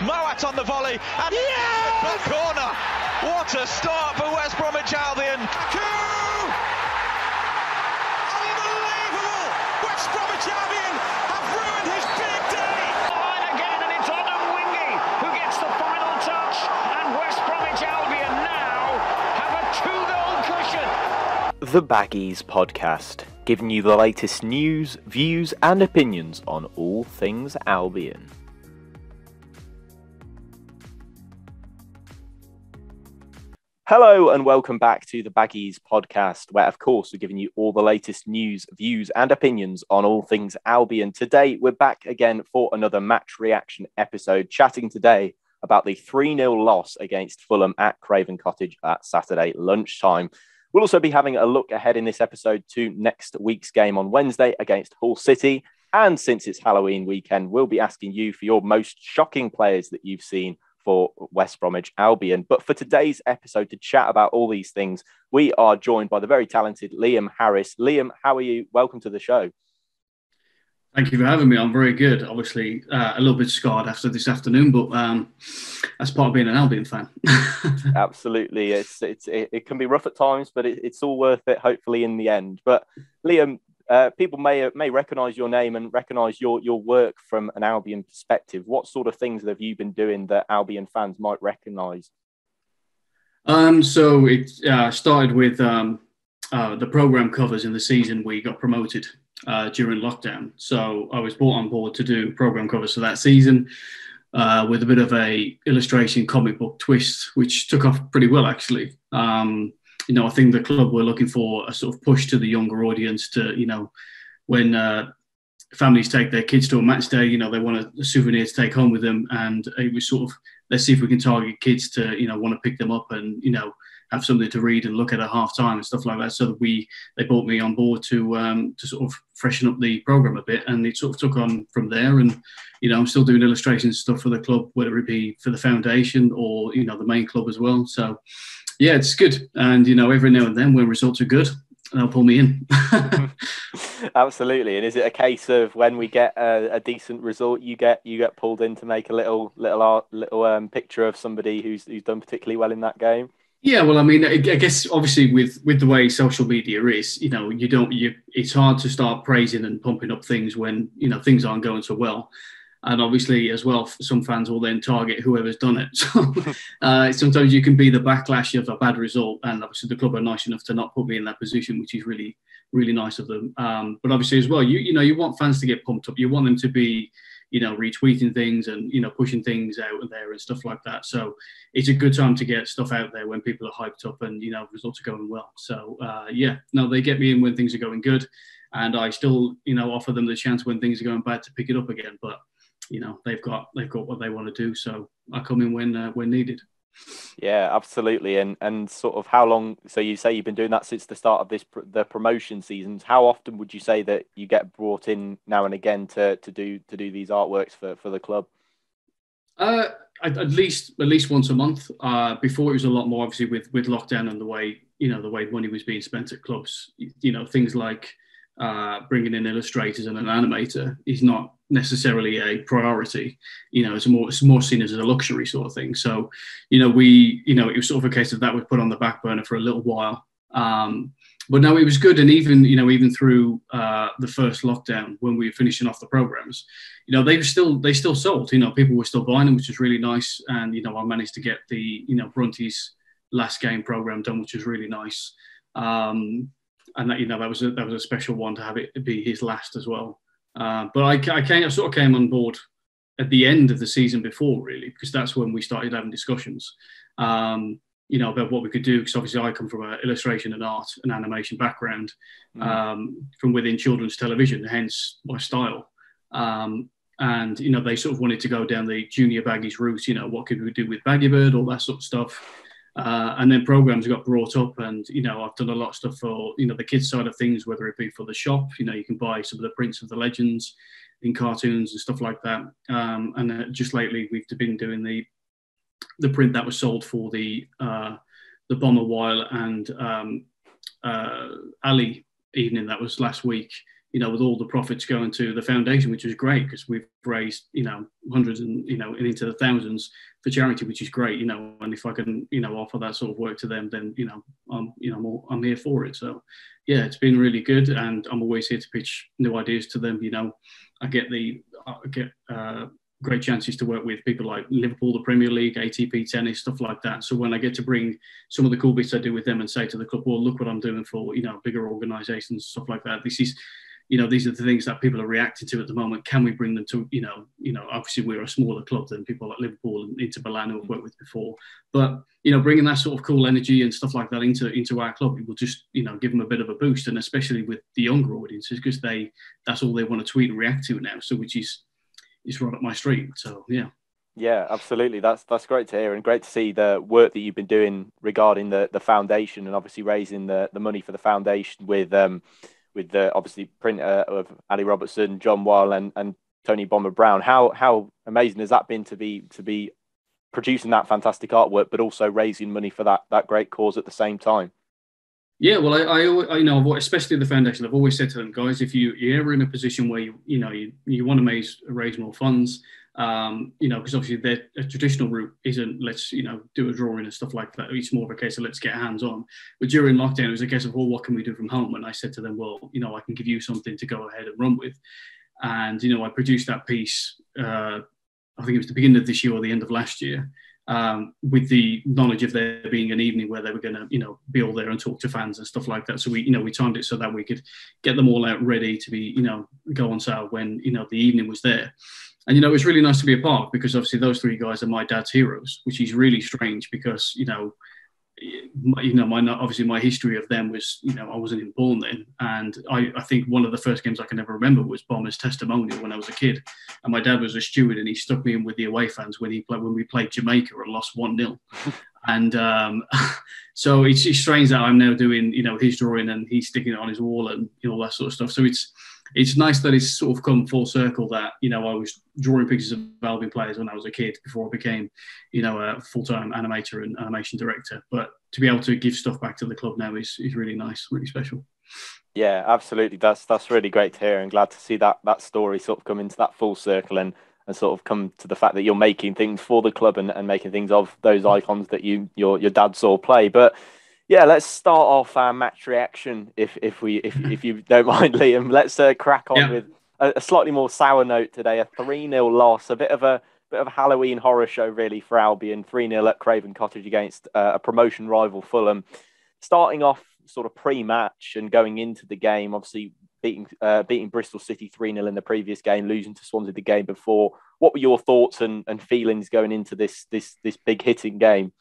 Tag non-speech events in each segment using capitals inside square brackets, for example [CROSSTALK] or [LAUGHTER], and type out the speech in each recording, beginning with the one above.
Mowatt on the volley and yes! back corner. What a start for West Bromwich Albion. Unbelievable! West Bromwich Albion have ruined his big day. Line again, and it's Adam Wingy who gets the final touch, and West Bromwich Albion now have a two-goal cushion. The Baggies Podcast, giving you the latest news, views, and opinions on all things Albion. Hello, and welcome back to the Baggies Podcast, where, of course, we're giving you all the latest news, views, and opinions on all things Albion. Today, we're back again for another match reaction episode, chatting today about the 3 0 loss against Fulham at Craven Cottage at Saturday lunchtime. We'll also be having a look ahead in this episode to next week's game on Wednesday against Hull City. And since it's Halloween weekend, we'll be asking you for your most shocking players that you've seen for West Bromwich Albion. But for today's episode, to chat about all these things, we are joined by the very talented Liam Harris. Liam, how are you? Welcome to the show. Thank you for having me. I'm very good. Obviously, uh, a little bit scarred after this afternoon, but um, that's part of being an Albion fan. [LAUGHS] Absolutely, it's it's it, it, can be rough at times, but it, it's all worth it. Hopefully, in the end. But Liam, uh, people may may recognise your name and recognise your your work from an Albion perspective. What sort of things have you been doing that Albion fans might recognise? Um, so it uh, started with um, uh, the program covers in the season we got promoted uh, during lockdown. So I was brought on board to do program covers for that season. Uh, with a bit of a illustration comic book twist, which took off pretty well actually. Um, you know, I think the club were looking for a sort of push to the younger audience to, you know, when uh, families take their kids to a match day, you know, they want a souvenir to take home with them. And it was sort of, let's see if we can target kids to, you know, want to pick them up and, you know, have something to read and look at at half time and stuff like that. So that we, they brought me on board to, um, to sort of freshen up the program a bit. And it sort of took on from there. And, you know, I'm still doing illustration stuff for the club, whether it be for the foundation or, you know, the main club as well. So, yeah, it's good. And you know, every now and then when results are good, they'll pull me in. [LAUGHS] Absolutely. And is it a case of when we get a, a, decent result, you get you get pulled in to make a little little art, little um, picture of somebody who's who's done particularly well in that game? Yeah, well, I mean, I guess obviously with with the way social media is, you know, you don't you it's hard to start praising and pumping up things when you know things aren't going so well and obviously as well some fans will then target whoever's done it. [LAUGHS] So uh, sometimes you can be the backlash of a bad result and obviously the club are nice enough to not put me in that position which is really really nice of them. Um, but obviously as well you you know you want fans to get pumped up. You want them to be you know retweeting things and you know pushing things out there and stuff like that. So it's a good time to get stuff out there when people are hyped up and you know results are going well. So uh, yeah no they get me in when things are going good. And i still you know offer them the chance when things are going bad to pick it up again. But you know they've got they've got what they want to do. So I come in when uh, when needed. Yeah, absolutely. And and sort of how long? So you say you've been doing that since the start of this the promotion seasons. How often would you say that you get brought in now and again to to do to do these artworks for for the club? Uh, at, at least at least once a month. Uh, before it was a lot more obviously with with lockdown and the way you know the way money was being spent at clubs. You know things like uh, bringing in illustrators and an animator is not necessarily a priority. You know, it's more it's more seen as a luxury sort of thing. So, you know, we you know it was sort of a case of that was put on the back burner for a little while. Um, but no, it was good, and even you know even through uh, the first lockdown when we were finishing off the programs, you know they were still they still sold. You know, people were still buying them, which was really nice. And you know, I managed to get the you know Brunty's last game program done, which was really nice. Um, and that you know that was a, that was a special one to have it be his last as well. Uh, but I, I came, I sort of came on board at the end of the season before, really, because that's when we started having discussions, um, you know, about what we could do. Because obviously, I come from an illustration and art and animation background mm. um, from within children's television, hence my style. Um, and you know, they sort of wanted to go down the junior baggies route. You know, what could we do with Baggy Bird, all that sort of stuff. Uh, and then programs got brought up, and you know I've done a lot of stuff for you know the kids side of things, whether it be for the shop. You know you can buy some of the prints of the legends in cartoons and stuff like that. Um, and uh, just lately we've been doing the the print that was sold for the uh, the Bomber Wile and um, uh, Ally evening that was last week you know, with all the profits going to the foundation, which is great because we've raised, you know, hundreds and, you know, and into the thousands for charity, which is great, you know, and if I can, you know, offer that sort of work to them, then, you know, I'm, you know, I'm, I'm here for it. So yeah, it's been really good. And I'm always here to pitch new ideas to them. You know, I get the, I get, uh, great chances to work with people like Liverpool, the Premier League, ATP tennis, stuff like that. So when I get to bring some of the cool bits I do with them and say to the club, well, look what I'm doing for, you know, bigger organizations, stuff like that. This is, you know, these are the things that people are reacting to at the moment. Can we bring them to, you know, you know, obviously we're a smaller club than people like Liverpool and Inter Milan who I've worked with before, but you know, bringing that sort of cool energy and stuff like that into into our club, it will just, you know, give them a bit of a boost, and especially with the younger audiences because they that's all they want to tweet and react to now. So which is is right up my street. So yeah. Yeah, absolutely. That's that's great to hear, and great to see the work that you've been doing regarding the the foundation, and obviously raising the the money for the foundation with um with the obviously printer uh, of Ally Robertson, John Wile, and, and Tony Bomber Brown. How how amazing has that been to be to be producing that fantastic artwork, but also raising money for that that great cause at the same time? Yeah, well, I, I, I know, especially the foundation. I've always said to them, guys, if you you're ever in a position where you you know you, you want to raise raise more funds, um, you know, because obviously the traditional route isn't let's you know do a drawing and stuff like that. It's more of a case of let's get hands on. But during lockdown, it was a case of well, what can we do from home? And I said to them, well, you know, I can give you something to go ahead and run with. And you know, I produced that piece. Uh, I think it was the beginning of this year or the end of last year. Um, with the knowledge of there being an evening where they were going to, you know, be all there and talk to fans and stuff like that. So we, you know, we timed it so that we could get them all out ready to be, you know, go on sale when, you know, the evening was there. And you know, it was really nice to be a part because obviously those three guys are my dad's heroes, which is really strange because you know, you know, my obviously my history of them was you know I wasn't even born then, and I, I think one of the first games I can ever remember was Bomber's testimonial when I was a kid, and my dad was a steward and he stuck me in with the away fans when he played when we played Jamaica and lost one 0 [LAUGHS] and um, [LAUGHS] so it's, it's strange that I'm now doing you know his drawing and he's sticking it on his wall and you know all that sort of stuff. So it's it's nice that it's sort of come full circle that you know I was drawing pictures of Albion players when I was a kid before I became you know a full-time animator and animation director. But to be able to give stuff back to the club now is is really nice, really special. Yeah, absolutely. That's that's really great to hear, and glad to see that that story sort of come into that full circle and and sort of come to the fact that you're making things for the club and, and making things of those icons that you your your dad saw play. But yeah, let's start off our match reaction if if we if, [LAUGHS] if you don't mind, Liam. Let's uh, crack on yeah. with a, a, slightly more sour note today. A three 0 loss, a bit of a bit of a Halloween horror show really for Albion. Three 0 at Craven Cottage against uh, a promotion rival Fulham. Starting off sort of pre-match and going into the game, obviously beating uh, beating Bristol City three 0 in the previous game, losing to Swansea the game before. What were your thoughts and, and feelings going into this this this big hitting game?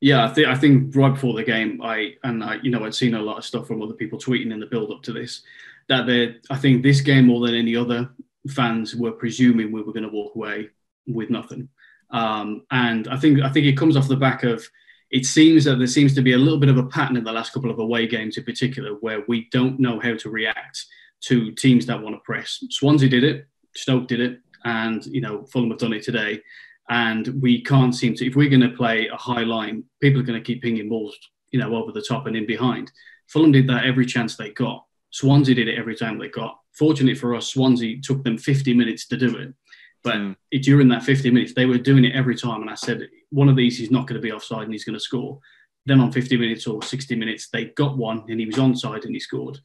Yeah, I think I think right before the game, I and I, you know, I'd seen a lot of stuff from other people tweeting in the build up to this. That they, I think this game more than any other, fans were presuming we were going to walk away with nothing. Um, and I think I think it comes off the back of it seems that there seems to be a little bit of a pattern in the last couple of away games in particular where we don't know how to react to teams that want to press. Swansea did it, Stoke did it, and you know Fulham have done it today and we can't seem to. If we're going to play a high line, people are going to keep pinging balls, you know, over the top and in behind. Fulham did that every chance they got. Swansea did it every time they got. Fortunately for us, Swansea took them 50 minutes to do it. But mm. during that 50 minutes, they were doing it every time. And I said, one of these is not going to be offside and he's going to score. Then on 50 minutes or 60 minutes, they got one and he was onside and he scored.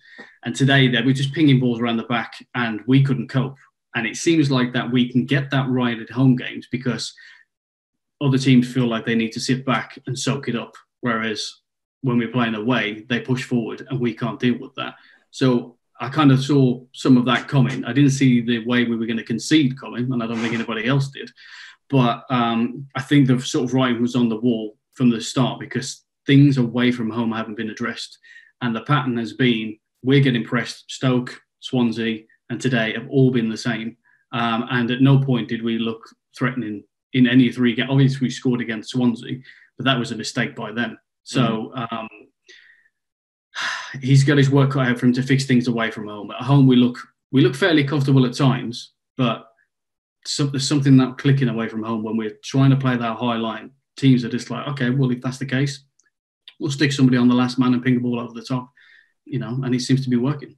And today they were just pinging balls around the back and we couldn't cope. And it seems like that we can get that right at home games because other teams feel like they need to sit back and soak it up. Whereas when we're playing away, they push forward and we can't deal with that. So I kind of saw some of that coming. I didn't see the way we were going to concede coming, and I don't think anybody else did. But um, I think the sort of writing was on the wall from the start because things away from home haven't been addressed. And the pattern has been we're getting pressed. Stoke, Swansea, and today have all been the same. Um, and at no point did we look threatening in any three games. Obviously, we scored against Swansea, but that was a mistake by them. So mm-hmm. um, he's got his work cut out for him to fix things away from home. At home, we look we look fairly comfortable at times, but so, there's something not clicking away from home when we're trying to play that high line. Teams are just like, okay, well, if that's the case, we'll stick somebody on the last man and ping a ball over the top, you know, and it seems to be working.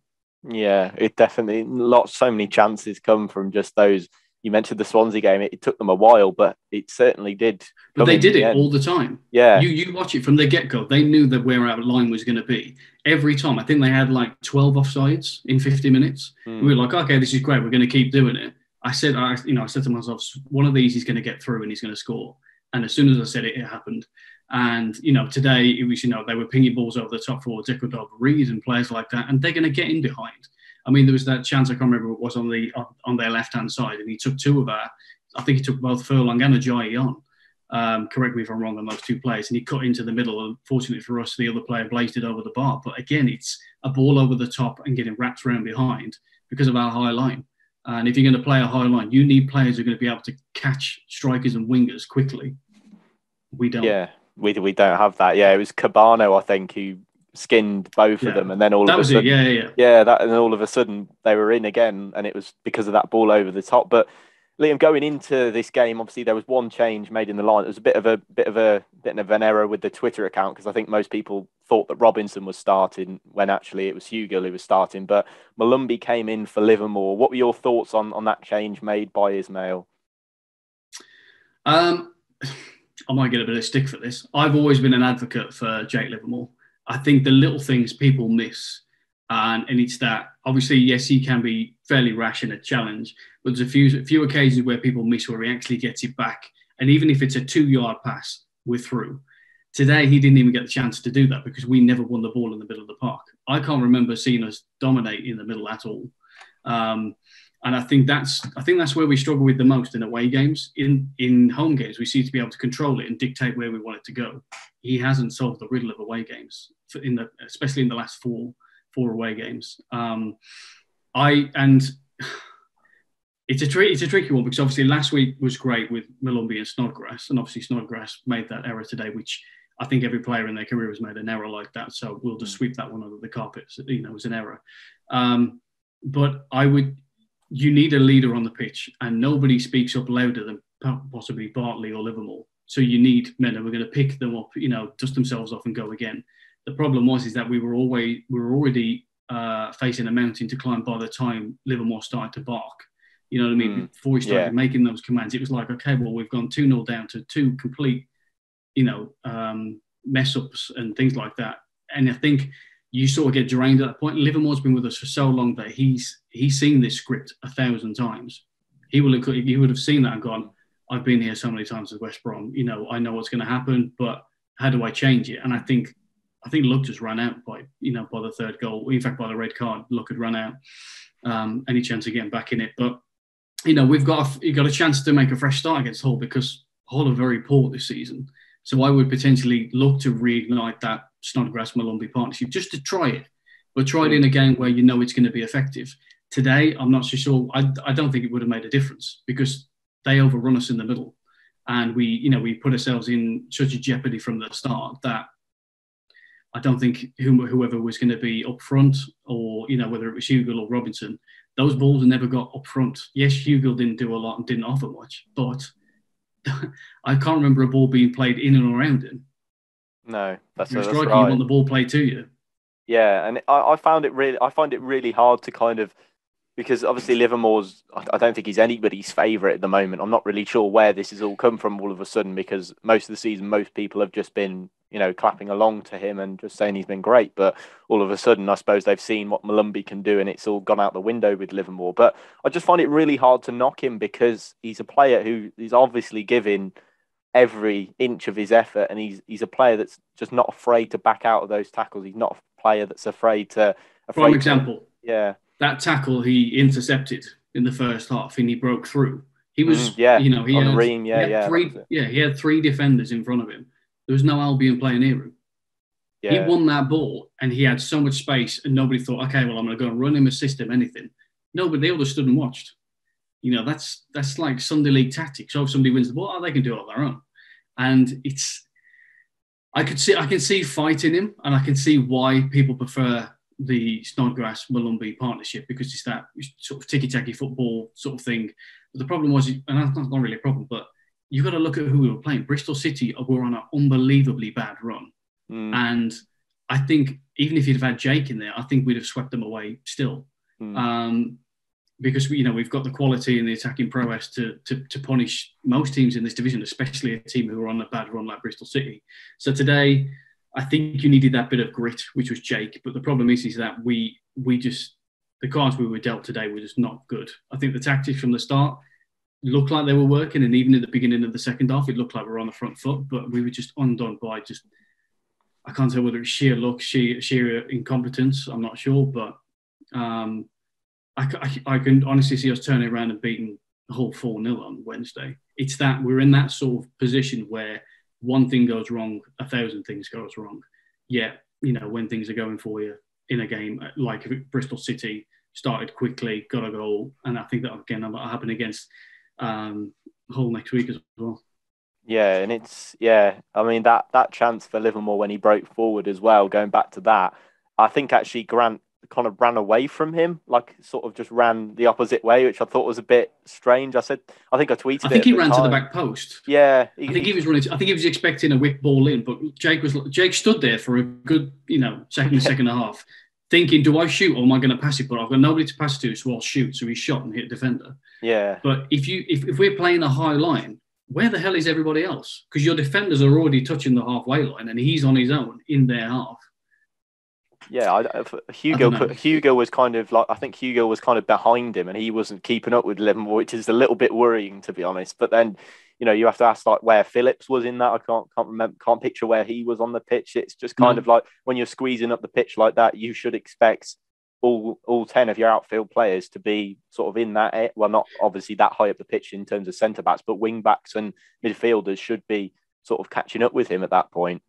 Yeah, it definitely lots so many chances come from just those. You mentioned the Swansea game; it, it took them a while, but it certainly did. But they did the it end. all the time. Yeah, You you watch it from the get go. They knew that where our line was going to be every time. I think they had like twelve offsides in fifty minutes. Mm. We were like, okay, this is great. We're going to keep doing it. I said, I you know, I said to myself, one of these he's going to get through and he's going to score. And as soon as I said it, it happened. And you know, today it was you know they were pinging balls over the top for De Cordova-Reid and players like that, and they're going to get in behind. I mean, there was that chance I can't remember what was on the on, on their left hand side, and he took two of our. I think he took both Furlong and Ajayi on. Um, correct me if I'm wrong on those two players, and he cut into the middle. And fortunately for us, the other player blazed it over the bar. But again, it's a ball over the top and getting wrapped around behind because of our high line. And if you're going to play a high line, you need players who are going to be able to catch strikers and wingers quickly. We don't. yeah, we we don't have that. Yeah, it was Kebano, I think, who skinned both Yeah. of them, and then all that of a sudden, Yeah, yeah, yeah. yeah, that and all of a sudden they were in again, and it was because of that ball over the top. But Liam, going into this game, obviously there was one change made in the line. It was a bit of a bit of a bit of an error with the Twitter account because I think most people thought that Robinson was starting when actually it was Hugill who was starting. But Molumby came in for Livermore. What were your thoughts on on that change made by Ismaël? Um, I might get a bit of stick for this. I've always been an advocate for Jake Livermore. I think the little things people miss, and, and it's that obviously, yes, he can be fairly rash in a challenge, but there's a few a few occasions where people miss where he actually gets it back, and even if it's a two yard pass, we're through. Today, he didn't even get the chance to do that because we never won the ball in the middle of the park. I can't remember seeing us dominate in the middle at all. Um, and I think that's I think that's where we struggle with the most in away games. In in home games, we seem to be able to control it and dictate where we want it to go. He hasn't solved the riddle of away games, in the especially in the last four four away games. Um, I and [SIGHS] it's a tri- it's a tricky one because obviously last week was great with Molumby and Snodgrass, and obviously Snodgrass made that error today, which I think every player in their career has made an error like that. So we'll just sweep that one under the carpet. So, you know, it was an error. Um, but I would, you need a leader on the pitch, and nobody speaks up louder than possibly Bartley or Livermore. So you need men who are going to pick them up, you know, dust themselves off and go again. The problem was is that we were always we were already uh, facing a mountain to climb by the time Livermore started to bark. You know what I mean? Mm, Before we started yeah. making those commands, it was like, okay, well, we've gone 2 0 down to two complete, you know, um, mess ups and things like that. And I think you sort of get drained at that point. Livermore's been with us for so long that he's he's seen this script a thousand times. He will have, he would have seen that and gone, I've been here so many times with West Brom. You know, I know what's going to happen, but how do I change it? And I think I think luck just ran out by you know by the third goal. In fact, by the red card, luck had run out. Um, any chance of getting back in it, but you know we've got a, got a chance to make a fresh start against Hull because Hull are very poor this season. So I would potentially look to reignite that Snodgrass Molumby partnership just to try it, but try it mm. in a game where you know it's going to be effective. Today, I'm not so sure. I, I don't think it would have made a difference because they overrun us in the middle, and we you know we put ourselves in such a jeopardy from the start that I don't think whoever was going to be up front or you know whether it was Hugill or Robinson, those balls never got up front. Yes, Hugill didn't do a lot and didn't offer much, but [LAUGHS] I can't remember a ball being played in and around him. No, that's, You're a that's striker, right. you want the ball played to you. Yeah, and I, I found it really, I find it really hard to kind of, because obviously Livermore's, I I don't think he's anybody's favourite at the moment. I'm not really sure where this has all come from all of a sudden because most of the season, most people have just been, you know, clapping along to him and just saying he's been great. But all of a sudden, I suppose they've seen what Molumby can do and it's all gone out the window with Livermore. But I just find it really hard to knock him because he's a player who is obviously giving every inch of his effort and he's he's a player that's just not afraid to back out of those tackles. He's not a player that's afraid to afraid Prime to- example, yeah. that tackle he intercepted in the first half and he broke through. He was, Mm, yeah, you know, he had, Ream, yeah, he had yeah, three, yeah, he had three defenders in front of him. There was no Albion playing near him. Yeah. He won that ball and he had so much space, and nobody thought, okay, well, I'm going to go and run him, assist him, anything. No, but they all just stood and watched. You know, that's that's like Sunday league tactics. So if somebody wins the ball, oh, they can do it on their own. And it's, I could see, I can see fight in him, and I can see why people prefer the Snodgrass Molumby partnership because it's that sort of ticky tacky football sort of thing. But the problem was, and that's not really a problem, but you've got to look at who we were playing. Bristol City were on an unbelievably bad run. Mm. And I think even if you'd have had Jake in there, I think we'd have swept them away still. Mm. Um, because you know we've got the quality and the attacking prowess to, to, to punish most teams in this division, especially a team who are on a bad run like Bristol City. So today, I think you needed that bit of grit, which was Jake. But the problem is, is that we we just the cards we were dealt today were just not good. I think the tactics from the start looked like they were working, and even at the beginning of the second half, it looked like we were on the front foot. But we were just undone by just I can't tell whether it's sheer luck, sheer sheer incompetence. I'm not sure, but um, I, I, I, can honestly see us turning around and beating the whole 4 0 on Wednesday. It's that we're in that sort of position where one thing goes wrong, a thousand things goes wrong. Yet, you know, when things are going for you in a game like Bristol City started quickly, got a goal, and I think that again will happen against um, Hull next week as well. Yeah, and it's yeah. I mean that that chance for Livermore when he broke forward as well. Going back to that, I think actually Grant kind of ran away from him, like sort of just ran the opposite way, which I thought was a bit strange. I said, I think I tweeted. I think he ran time. to the back post. Yeah, he, I think he, he was running. To, I think he was expecting a whip ball in, but Jake was Jake stood there for a good, you know, second, [LAUGHS] second and a half, thinking, do I shoot or am I going to pass it? But I've got nobody to pass to, so I'll shoot. So he shot and hit defender. Yeah. But if you if, if we're playing a high line, where the hell is everybody else? Because your defenders are already touching the halfway line, and he's on his own in their half. Yeah, I, Hugo Hugo was kind of like I think Hugo was kind of behind him, and he wasn't keeping up with Livermore, which is a little bit worrying to be honest. But then, you know, you have to ask like where Phillips was in that. I can't can't remember, can't picture where he was on the pitch. It's just kind mm. of like when you're squeezing up the pitch like that, you should expect all all ten of your outfield players to be sort of in that. Well, not obviously that high up the pitch in terms of centre backs, but wing backs and midfielders should be sort of catching up with him at that point.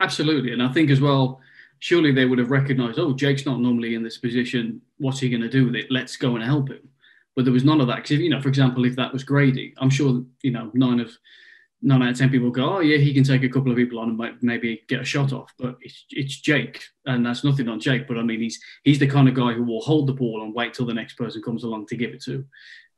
Absolutely, and I think as well surely they would have recognised, oh, Jake's not normally in this position. What's he going to do with it? Let's go and help him. But there was none of that. Because, you know, for example, if that was Grady, I'm sure, you know, nine of nine out of ten people go, oh yeah, he can take a couple of people on and might maybe get a shot off. But it's, it's Jake, and that's nothing on Jake. But I mean, he's he's the kind of guy who will hold the ball and wait till the next person comes along to give it to.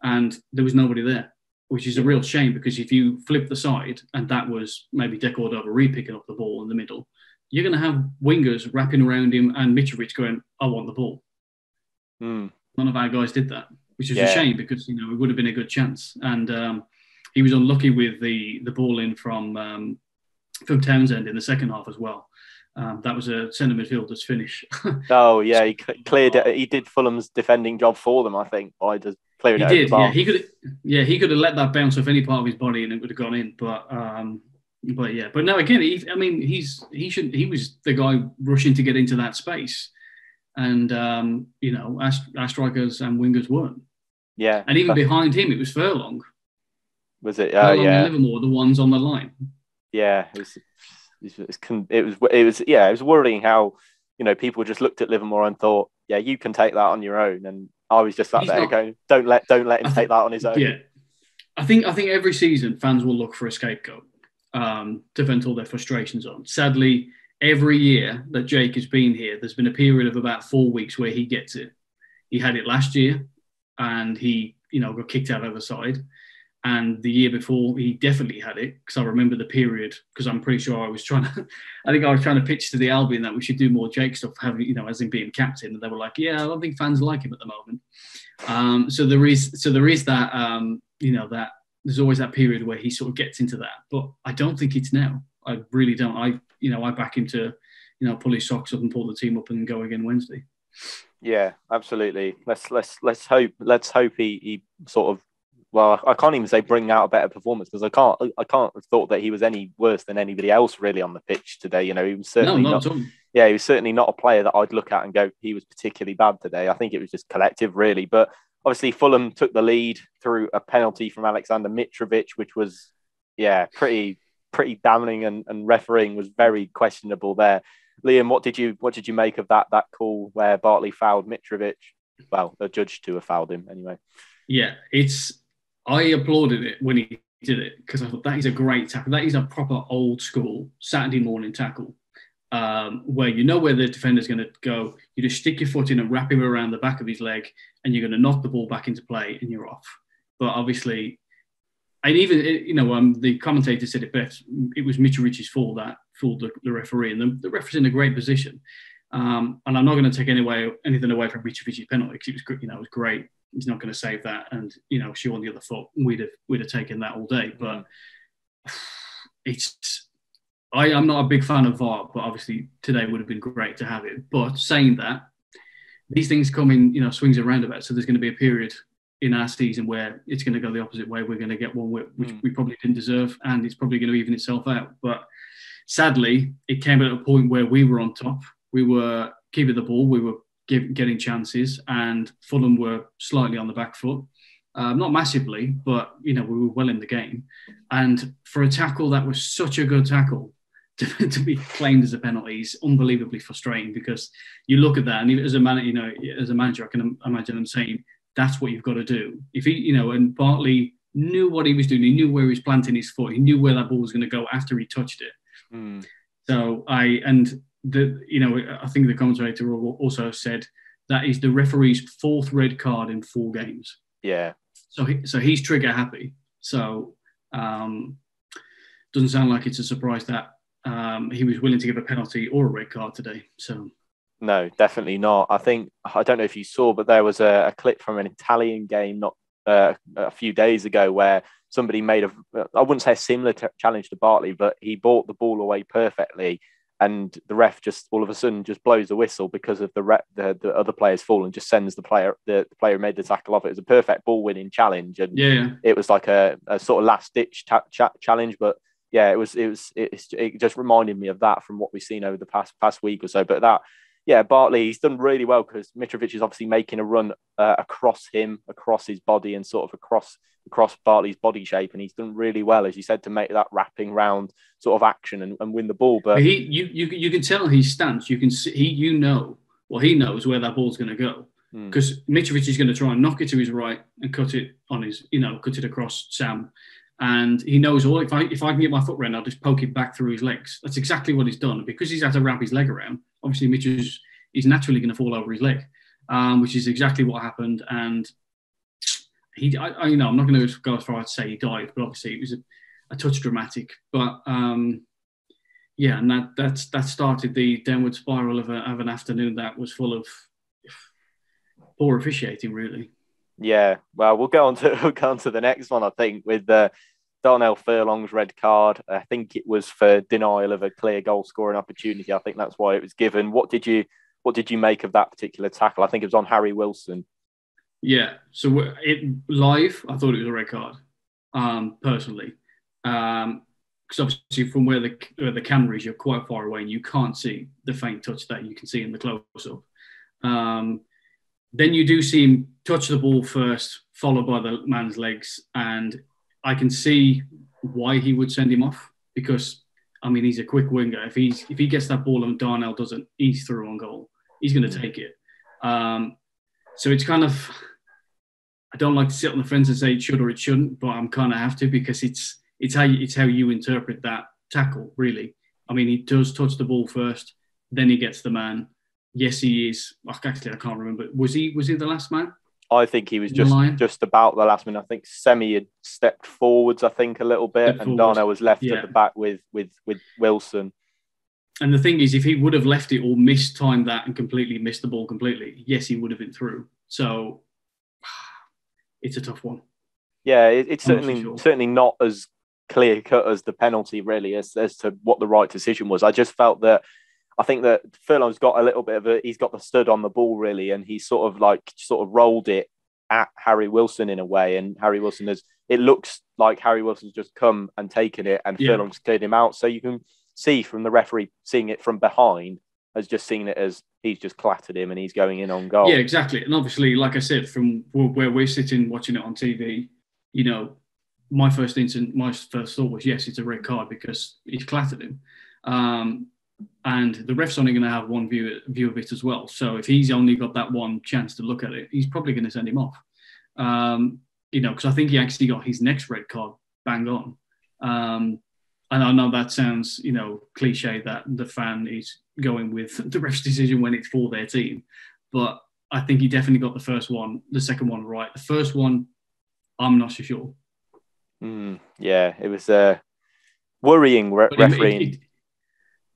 And there was nobody there, which is a real shame because if you flip the side and that was maybe De Cordova-Reid picking up the ball in the middle, you're going to have wingers wrapping around him and Mitrovic going, I want the ball. Mm. None of our guys did that, which is yeah. a shame because, you know, it would have been a good chance. And um, he was unlucky with the, the ball in from, um, from Townsend in the second half as well. Um, that was a centre midfielder's finish. [LAUGHS] oh yeah, he cleared it. He did Fulham's defending job for them, I think, by just clearing he it. He did. Yeah, he could. Yeah, he could have let that bounce off any part of his body and it would have gone in. But um, but yeah, but no, again, he, I mean, he's he should he was the guy rushing to get into that space, and um, you know, our, our strikers and wingers weren't. Yeah, and even behind him, it was Furlong. Was it? Oh, yeah. And Livermore, the ones on the line. Yeah, it was, it was. It was. It was. Yeah, it was worrying how you know people just looked at Livermore and thought, yeah, you can take that on your own, and I was just sat there not, going, don't let don't let him take that on his own. Yeah, I think I think every season fans will look for a scapegoat um, to vent all their frustrations on. Sadly, every year that Jake has been here, there's been a period of about four weeks where he gets it. He had it last year, and he, you know, got kicked out of the side. And the year before, he definitely had it because I remember the period. Because I'm pretty sure I was trying to, [LAUGHS] I think I was trying to pitch to the Albion that we should do more Jake stuff, having you know, as in being captain. And they were like, "Yeah, I don't think fans like him at the moment." Um, so there is, so there is that, um, you know, that there's always that period where he sort of gets into that. But I don't think it's now. I really don't. I you know I back him to you know pull his socks up and pull the team up and go again Wednesday. Yeah, absolutely. Let's let's let's hope let's hope he, he sort of well I can't even say bring out a better performance because I can't I can't have thought that he was any worse than anybody else really on the pitch today. You know he was certainly no, not, not yeah he was certainly not a player that I'd look at and go he was particularly bad today. I think it was just collective really, but obviously Fulham took the lead through a penalty from Alexander Mitrovic, which was yeah pretty pretty damning, and, and refereeing was very questionable there. Liam, what did you what did you make of that that call where Bartley fouled Mitrovic? Well, the judge to have fouled him anyway. Yeah, it's I applauded it when he did it because I thought that is a great tackle. That is a proper old school Saturday morning tackle um, where you know where the defender's going to go. You just stick your foot in and wrap him around the back of his leg, and you're going to knock the ball back into play, and you're off. But obviously, and even you know, um, the commentator said it best. It was Mitrovic's fault that fooled the, the referee, and the, the referee's in a great position. Um, and I'm not going to take any away, anything away from Mitrovic's penalty because it was, you know, it was great. He's not going to save that, and you know, she on the other foot, we'd have we'd have taken that all day. But [SIGHS] it's, I am not a big fan of VAR, but obviously today would have been great to have it. But saying that, these things come in, you know, swings and roundabouts. So there's going to be a period in our season where it's going to go the opposite way. We're going to get one which mm. we probably didn't deserve, and it's probably going to even itself out. But sadly, it came at a point where we were on top we were keeping the ball, we were give, getting chances, and Fulham were slightly on the back foot. Um, not massively, but you know we were well in the game. And for a tackle that was such a good tackle [LAUGHS] to, to be claimed as a penalty is unbelievably frustrating because you look at that and as a man, you know, as a manager, I can imagine him saying that's what you've got to do. If he, you know, and Bartley knew what he was doing, he knew where he was planting his foot, he knew where that ball was going to go after he touched it. Mm. So I and the you know I think the commentator also said that is the referee's fourth red card in four games. Yeah. So he, so he's trigger happy. So um, doesn't sound like it's a surprise that um, he was willing to give a penalty or a red card today. So. No, definitely not. I think I don't know if you saw, but there was a, a clip from an Italian game not uh, a few days ago where somebody made a I wouldn't say a similar t- challenge to Bartley, but he bought the ball away perfectly and the ref just all of a sudden just blows the whistle because of the re- the, the other player's fall and just sends the player the, the player who made the tackle off. It was a perfect ball winning challenge, and yeah, it was like a, a sort of last ditch ta- cha- challenge. But yeah, it was it was it, it just reminded me of that from what we've seen over the past past week or so. But that yeah, Bartley, he's done really well because Mitrovic is obviously making a run uh, across him, across his body, and sort of across across Bartley's body shape, and he's done really well, as you said, to make that wrapping round sort of action and, and win the ball. But he, you, you, you can tell his stance. You can see he, you know, well, he knows where that ball's going to go because mm. Mitrovic is going to try and knock it to his right and cut it on his, you know, cut it across Sam. And he knows, oh, if I if I can get my foot around, I'll just poke it back through his legs. That's exactly what he's done. Because he's had to wrap his leg around, obviously Mitch is, is naturally going to fall over his leg, um, which is exactly what happened. And he, I, I, you know, I'm not going to go as far as to say he died, but obviously it was a, a touch dramatic. But um, yeah, and that that's that started the downward spiral of, a, of an afternoon that was full of poor officiating, really. Yeah, well, we'll go on to [LAUGHS] we'll go on to the next one. I think with the uh, Darnell Furlong's red card. I think it was for denial of a clear goal scoring opportunity. I think that's why it was given. What did you what did you make of that particular tackle? I think it was on Harry Wilson. Yeah. So it live, I thought it was a red card. Um, personally, Um, because um, obviously from where the where the camera is, you're quite far away and you can't see the faint touch that you can see in the close up. Um, then you do see him touch the ball first, followed by the man's legs, and I can see why he would send him off because I mean he's a quick winger. If he's if he gets that ball and Darnell doesn't he's through on goal, he's going to take it. Um, so it's kind of I don't like to sit on the fence and say it should or it shouldn't, but I'm kind of have to because it's it's how you, it's how you interpret that tackle really. I mean he does touch the ball first, then he gets the man. Yes, he is. Actually, I can't remember. Was he was he the last man? I think he was just just about the last minute. I think Semi had stepped forwards, I think, a little bit, and Darnell was left yeah. at the back with with with Wilson. And the thing is, if he would have left it or mistimed that and completely missed the ball completely, yes, he would have been through. So [SIGHS] it's a tough one. Yeah, it, it's certainly sure. certainly not as clear cut as the penalty, really, as as to what the right decision was. I just felt that I think that Furlong's got a little bit of a he's got the stud on the ball really, and he's sort of like sort of rolled it at Harry Wilson in a way, and Harry Wilson has it looks like Harry Wilson's just come and taken it, and yeah. Furlong's cleared him out. So you can see from the referee seeing it from behind has just seen it as he's just clattered him and he's going in on goal. Yeah, exactly. And obviously, like I said, from where we're sitting watching it on TV, you know, my first instant, my first thought was yes, it's a red card because he's clattered him. Um, and the ref's only going to have one view view of it as well. So if he's only got that one chance to look at it, he's probably going to send him off. Um, you know, because I think he actually got his next red card bang on. Um, and I know that sounds, you know, cliche that the fan is going with [LAUGHS] the ref's decision when it's for their team, but I think he definitely got the first one, the second one right. The first one, I'm not so sure. Mm, yeah, it was uh, worrying re- refereeing. It, it,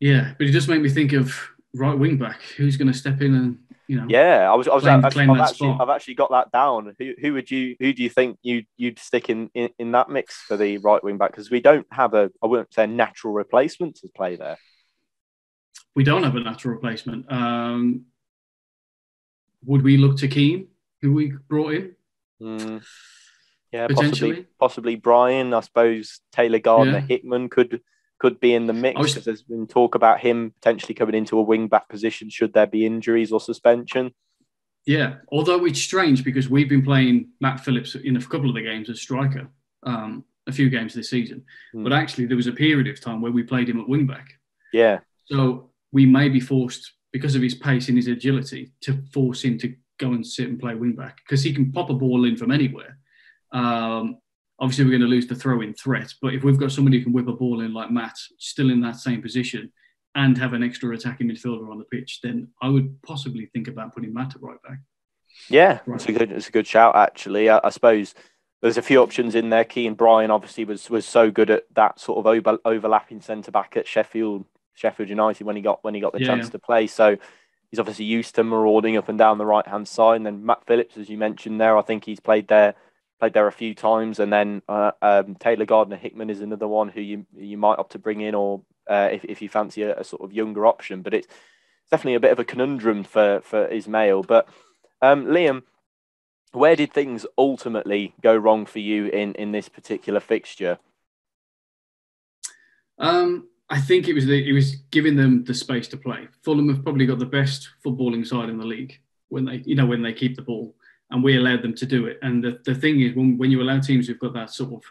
yeah, but it does make me think of right wing back. Who's going to step in and you know? Yeah, I was. I was. claim- actually, claim I've, actually. I've actually got that down. Who, who would you? Who do you think you you'd stick in, in in that mix for the right wing back? Because we don't have a. I wouldn't say a natural replacement to play there. We don't have a natural replacement. Um, would we look to Kean, who we brought in? Mm. Yeah, possibly, Potentially. possibly Bryan. I suppose Taylor Gardner Yeah. Hickman could could be in the mix because there's been talk about him potentially coming into a wing back position should there be injuries or suspension. Yeah, although it's strange because we've been playing Matt Phillips in a couple of the games as striker, um, a few games this season. Hmm. But actually, there was a period of time where we played him at wing back. Yeah, So we may be forced, because of his pace and his agility, to force him to go and sit and play wing back because he can pop a ball in from anywhere. Um, obviously, we're going to lose the throw in threat, but if we've got somebody who can whip a ball in like Matt, still in that same position, and have an extra attacking midfielder on the pitch, then I would possibly think about putting Matt at right back. Yeah, Right. it's a good, it's a good shout actually. I, I suppose there's a few options in there. Kean Bryan obviously was was so good at that sort of over, overlapping centre back at Sheffield Sheffield United when he got when he got the Yeah, chance yeah. to play. So he's obviously used to marauding up and down the right hand side. And then Matt Phillips, as you mentioned there, I think he's played there played there a few times. And then uh, um, Taylor Gardner Hickman is another one who you you might opt to bring in, or uh, if if you fancy a, a sort of younger option. But it's definitely a bit of a conundrum for for Ismaël. But um, Liam, where did things ultimately go wrong for you in in this particular fixture? Um, I think it was the, it was giving them the space to play. Fulham have probably got the best footballing side in the league when they you know when they keep the ball, and we allowed them to do it. And the, the thing is, when when you allow teams who've got that sort of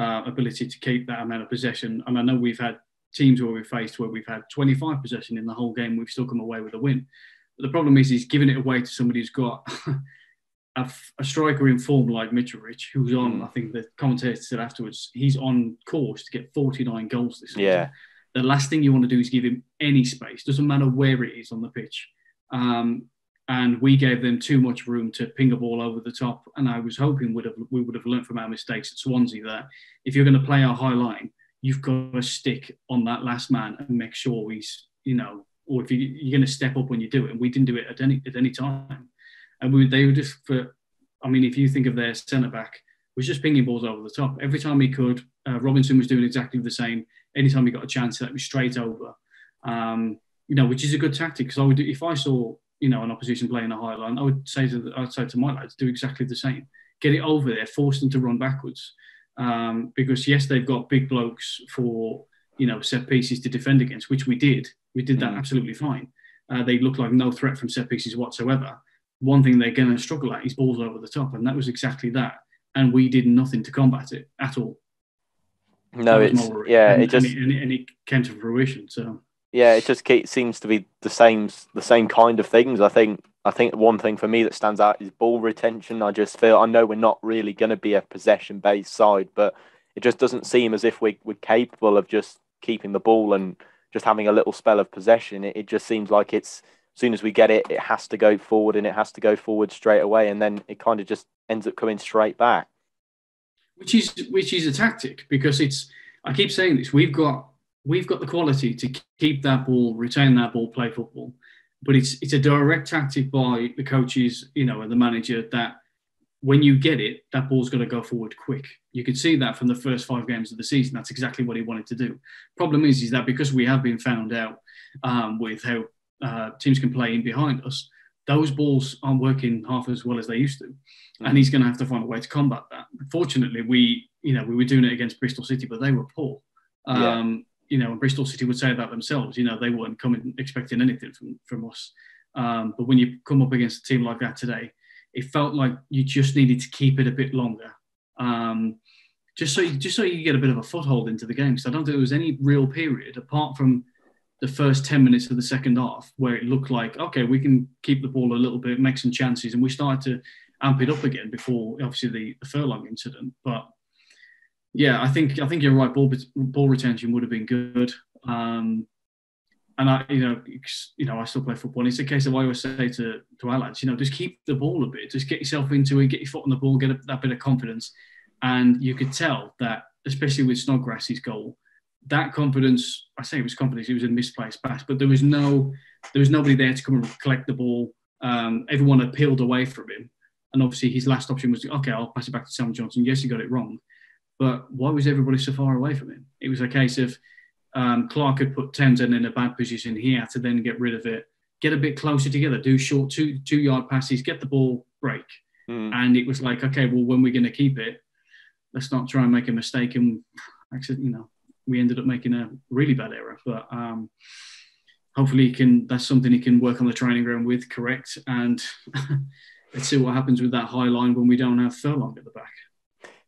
uh, ability to keep that amount of possession, and I know we've had teams where we've faced where we've had 25 possession in the whole game, we've still come away with a win. But the problem is, he's giving it away to somebody who's got. [LAUGHS] A, a striker in form like Mitrovic, who's on. I think the commentator said afterwards, he's on course to get 49 goals this season Yeah, the last thing you want to do is give him any space. Doesn't matter where it is on the pitch. Um, and we gave them too much room to ping a ball over the top. And I was hoping would have, we would have learned from our mistakes at Swansea that if you're going to play our high line, you've got to stick on that last man and make sure he's, you know, or if you, you're going to step up when you do it. And we didn't do it at any at any time. And we, they were just for, I mean, if you think of their centre back, was just pinging balls over the top every time he could. Uh, Robinson was doing exactly the same anytime he got a chance, that was straight over. Um, you know, which is a good tactic because I would, if I saw, you know, an opposition playing a high line, I would say to, the, I'd say to my lads, do exactly the same. Get it over there, force them to run backwards. Um, because yes, they've got big blokes for you know set pieces to defend against, which we did. We did that Mm. absolutely fine. Uh, they look like no threat from set pieces whatsoever. One thing they're going to struggle at is balls over the top, and that was exactly that. And we did nothing to combat it at all. no, it's yeah, and, it just and it, and it- and it came to fruition. So yeah, it just seems to be the same the same kind of things. I think I think one thing for me that stands out is ball retention. I just feel I know we're not really going to be a possession based side, but it just doesn't seem as if we, we're capable of just keeping the ball and just having a little spell of possession. It, it just seems like it's as soon as we get it, it has to go forward and it has to go forward straight away, and then it kind of just ends up coming straight back. which is which is a tactic because it's I keep saying this we've got we've got the quality to keep that ball retain that ball play football but it's it's a direct tactic by the coaches you know and the manager that when you get it that ball's going to go forward quick you could see that from the first five games of the season that's exactly what he wanted to do problem is is that because we have been found out um, with how uh, teams can play in behind us those balls aren't working half as well as they used to and he's going to have to find a way to combat that. Fortunately, we, you know, we were doing it against Bristol City, but they were poor. Yeah. You know, Bristol City would say that themselves. You know, they weren't coming expecting anything from from us. Um, but when you come up against a team like that today, it felt like you just needed to keep it a bit longer, um, just so you, just so you get a bit of a foothold into the game. So I don't think there was any real period apart from the first 10 minutes of the second half where it looked like okay we can keep the ball a little bit make some chances and we started to amp it up again before obviously the, the furlong incident but yeah i think i think you're right ball, ball retention would have been good um, and I, you know, you know, I still play football. And it's a case of I always say to to our lads, you know, just keep the ball a bit, just get yourself into it, get your foot on the ball, get a, that bit of confidence. And you could tell that, especially with Snodgrass's goal, that confidence, I say it was confidence, it was a misplaced pass, but there was no, there was nobody there to come and collect the ball. Um, everyone had peeled away from him. And obviously his last option was, okay, I'll pass it back to Sam Johnstone. Yes, he got it wrong. But why was everybody so far away from him? It was a case of um, Clarke had put Townsend in a bad position. He had to then get rid of it, get a bit closer together, do short two two yard passes, get the ball, break. Mm. And it was like, okay, well, when we're going to keep it, let's not try and make a mistake. And actually, you know, we ended up making a really bad error. But um, hopefully, he can. That's something he can work on the training ground with, correct. And [LAUGHS] let's see what happens with that high line when we don't have Furlong at the back.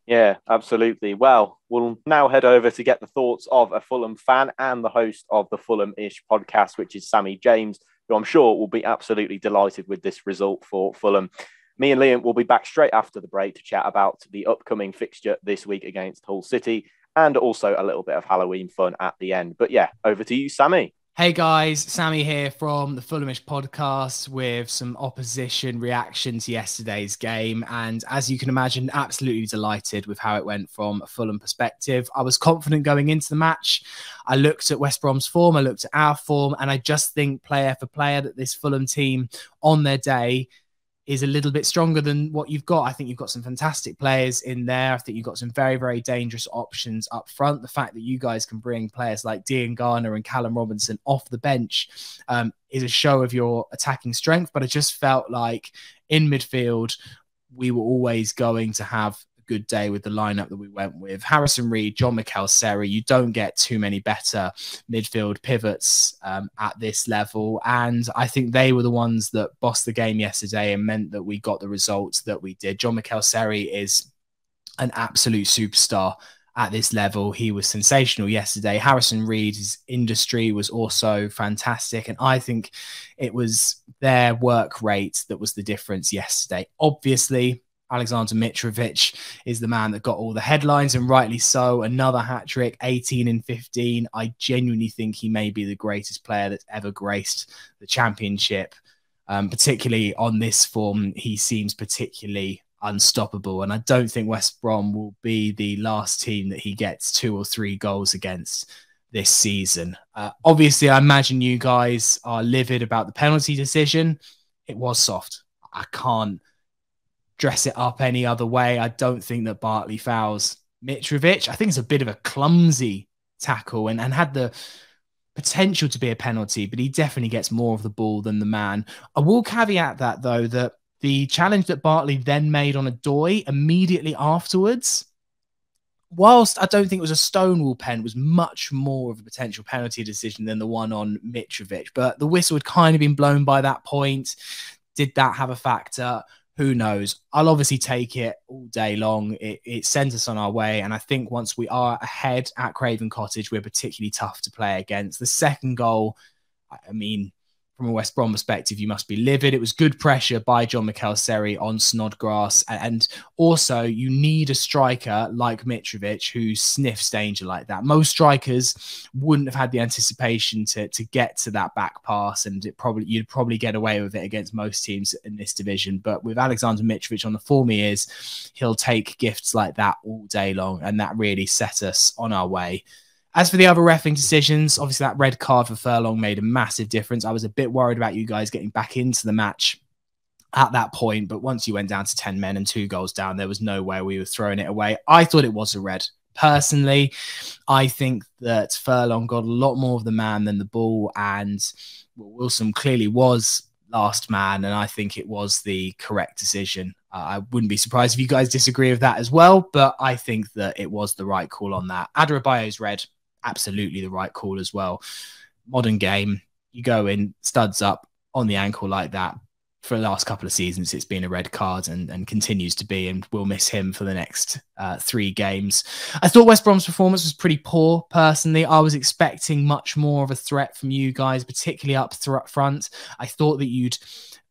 Yeah, absolutely. Well, we'll now head over to get the thoughts of a Fulham fan and the host of the Fulham ish podcast, which is Sammy James, who I'm sure will be absolutely delighted with this result for Fulham. Me and Liam will be back straight after the break to chat about the upcoming fixture this week against Hull City and also a little bit of Halloween fun at the end. But yeah, over to you, Sammy. Hey guys, Sammy here from the Fulhamish podcast with some opposition reaction to yesterday's game. And as you can imagine, absolutely delighted with how it went from a Fulham perspective. I was confident going into the match. I looked at West Brom's form, I looked at our form, and I just think player for player that this Fulham team on their day is a little bit stronger than what you've got. I think you've got some fantastic players in there. I think you've got some very, very dangerous options up front. The fact that you guys can bring players like Dean Garner and Callum Robinson off the bench um, is a show of your attacking strength. But I just felt like in midfield, we were always going to have good day with the lineup that we went with. Harrison Reed, Jean Michaël Seri, you don't get too many better midfield pivots um, at this level. And I think they were the ones that bossed the game yesterday and meant that we got the results that we did. Jean Michaël Seri is an absolute superstar at this level. He was sensational yesterday. Harrison Reed's industry was also fantastic. And I think it was their work rate that was the difference yesterday. Obviously, Alexander Mitrovic is the man that got all the headlines, and rightly so. Another hat trick, 18 and 15. I genuinely think he may be the greatest player that's ever graced the championship. Um, particularly on this form, he seems particularly unstoppable. And I don't think West Brom will be the last team that he gets two or three goals against this season. Uh, obviously, I imagine you guys are livid about the penalty decision. It was soft. I can't dress it up any other way. I don't think that Bartley fouls Mitrovic. I think it's a bit of a clumsy tackle and, and had the potential to be a penalty, but he definitely gets more of the ball than the man. I will caveat that though, that the challenge that Bartley then made on Odoi immediately afterwards, whilst I don't think it was a Stonewall pen, was much more of a potential penalty decision than the one on Mitrovic. But the whistle had kind of been blown by that point. Did that have a factor? Who knows? I'll obviously take it all day long. It, it, sends us on our way. And I think once we are ahead at Craven Cottage, we're particularly tough to play against. The second goal, I mean, from a West Brom perspective, you must be livid. It was good pressure by Jean Michaël on Snodgrass. And also, you need a striker like Mitrovic who sniffs danger like that. Most strikers wouldn't have had the anticipation to, to get to that back pass, and it probably you'd probably get away with it against most teams in this division. But with Alexander Mitrovic on the form he is, he'll take gifts like that all day long. And that really set us on our way. As for the other refing decisions, obviously that red card for Furlong made a massive difference. I was a bit worried about you guys getting back into the match at that point, but once you went down to 10 men and two goals down, there was no way we were throwing it away. I thought it was a red. Personally, I think that Furlong got a lot more of the man than the ball, and Wilson clearly was last man, and I think it was the correct decision. Uh, I wouldn't be surprised if you guys disagree with that as well, but I think that it was the right call on that. Adarabioyo's red absolutely the right call as well. Modern game, you go in studs up on the ankle like that. For the last couple of seasons, it's been a red card and, and continues to be, and we'll miss him for the next uh, three games. I thought West Brom's performance was pretty poor. Personally, I was expecting much more of a threat from you guys, particularly up th- front. I thought that you'd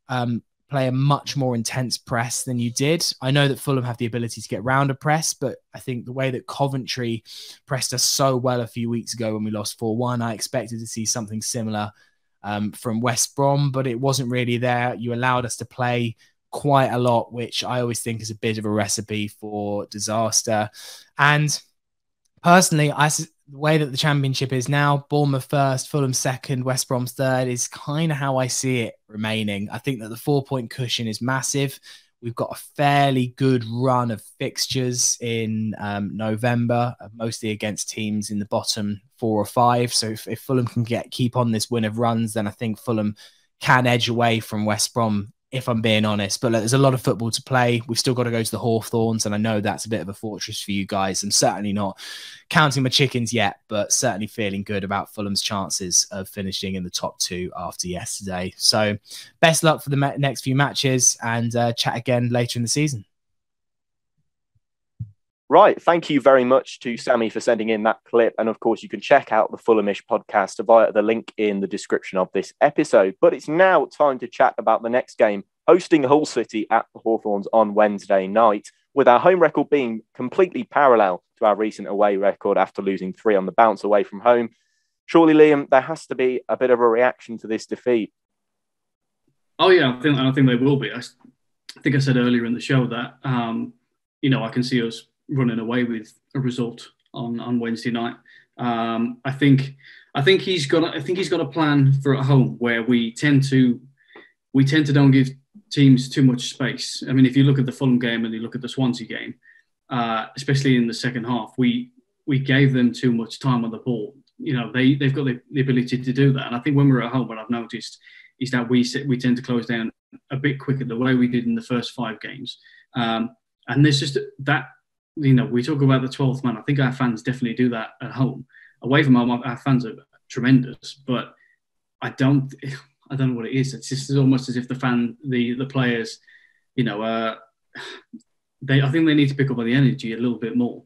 um, play a much more intense press than you did. I know that Fulham have the ability to get round a press, but I think the way that Coventry pressed us so well a few weeks ago when we lost 4 1, I expected to see something similar um, from West Brom, but it wasn't really there. You allowed us to play quite a lot, which I always think is a bit of a recipe for disaster. And personally, I, the way that the championship is now, Bournemouth first, Fulham second, West Brom third is kind of how I see it remaining. I think that the four point cushion is massive. We've got a fairly good run of fixtures in um, November, uh, mostly against teams in the bottom four or five. So if, if Fulham can get keep on this win of runs, then I think Fulham can edge away from West Brom if I'm being honest. But there's a lot of football to play. We've still got to go to the Hawthorns, and I know that's a bit of a fortress for you guys. I'm certainly not counting my chickens yet, but certainly feeling good about Fulham's chances of finishing in the top two after yesterday. So, best luck for the next few matches, and uh, chat again later in the season. Right. Thank you very much to Sammy for sending in that clip. And of course, you can check out the Fulhamish podcast via the link in the description of this episode. But it's now time to chat about the next game, hosting Hull City at the Hawthorns on Wednesday night, with our home record being completely parallel to our recent away record after losing three on the bounce away from home. Surely, Liam, there has to be a bit of a reaction to this defeat. Oh, yeah. I think, I think there will be. I, think I said earlier in the show that, um, you know, I can see us running away with a result on, on Wednesday night. Um, I think I think he's got I think he's got a plan for at home where we tend to we tend to don't give teams too much space. I mean, if you look at the Fulham game and you look at the Swansea game, uh, especially in the second half, we we gave them too much time on the ball. You know, they they've got the, the ability to do that, and I think when we're at home, what I've noticed is that we sit, we tend to close down a bit quicker the way we did in the first five games. Um, and there's just that you know, we talk about the 12th man. I think our fans definitely do that at home. Away from home, our fans are tremendous, but I don't, [SIGHS] I don't know what it is. It's just almost as if the fan, the the players, you know, uh, [SIGHS] they, I think they need to pick up on the energy a little bit more.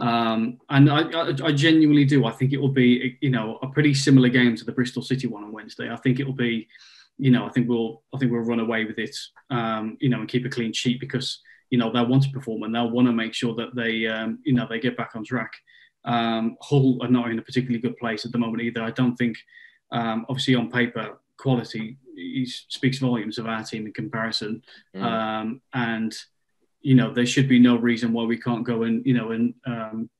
Um, and I, I, I, genuinely do. I think it will be, you know, a pretty similar game to the Bristol City one on Wednesday. I think it will be, you know, I think we'll, I think we'll run away with it, um, you know, and keep a clean sheet because you know they'll want to perform and they'll want to make sure that they um, you know they get back on track. Um, Hull are not in a particularly good place at the moment either. I don't think, um, obviously on paper, quality speaks volumes of our team in comparison, mm. Um, and you know there should be no reason why we can't go and you know and um,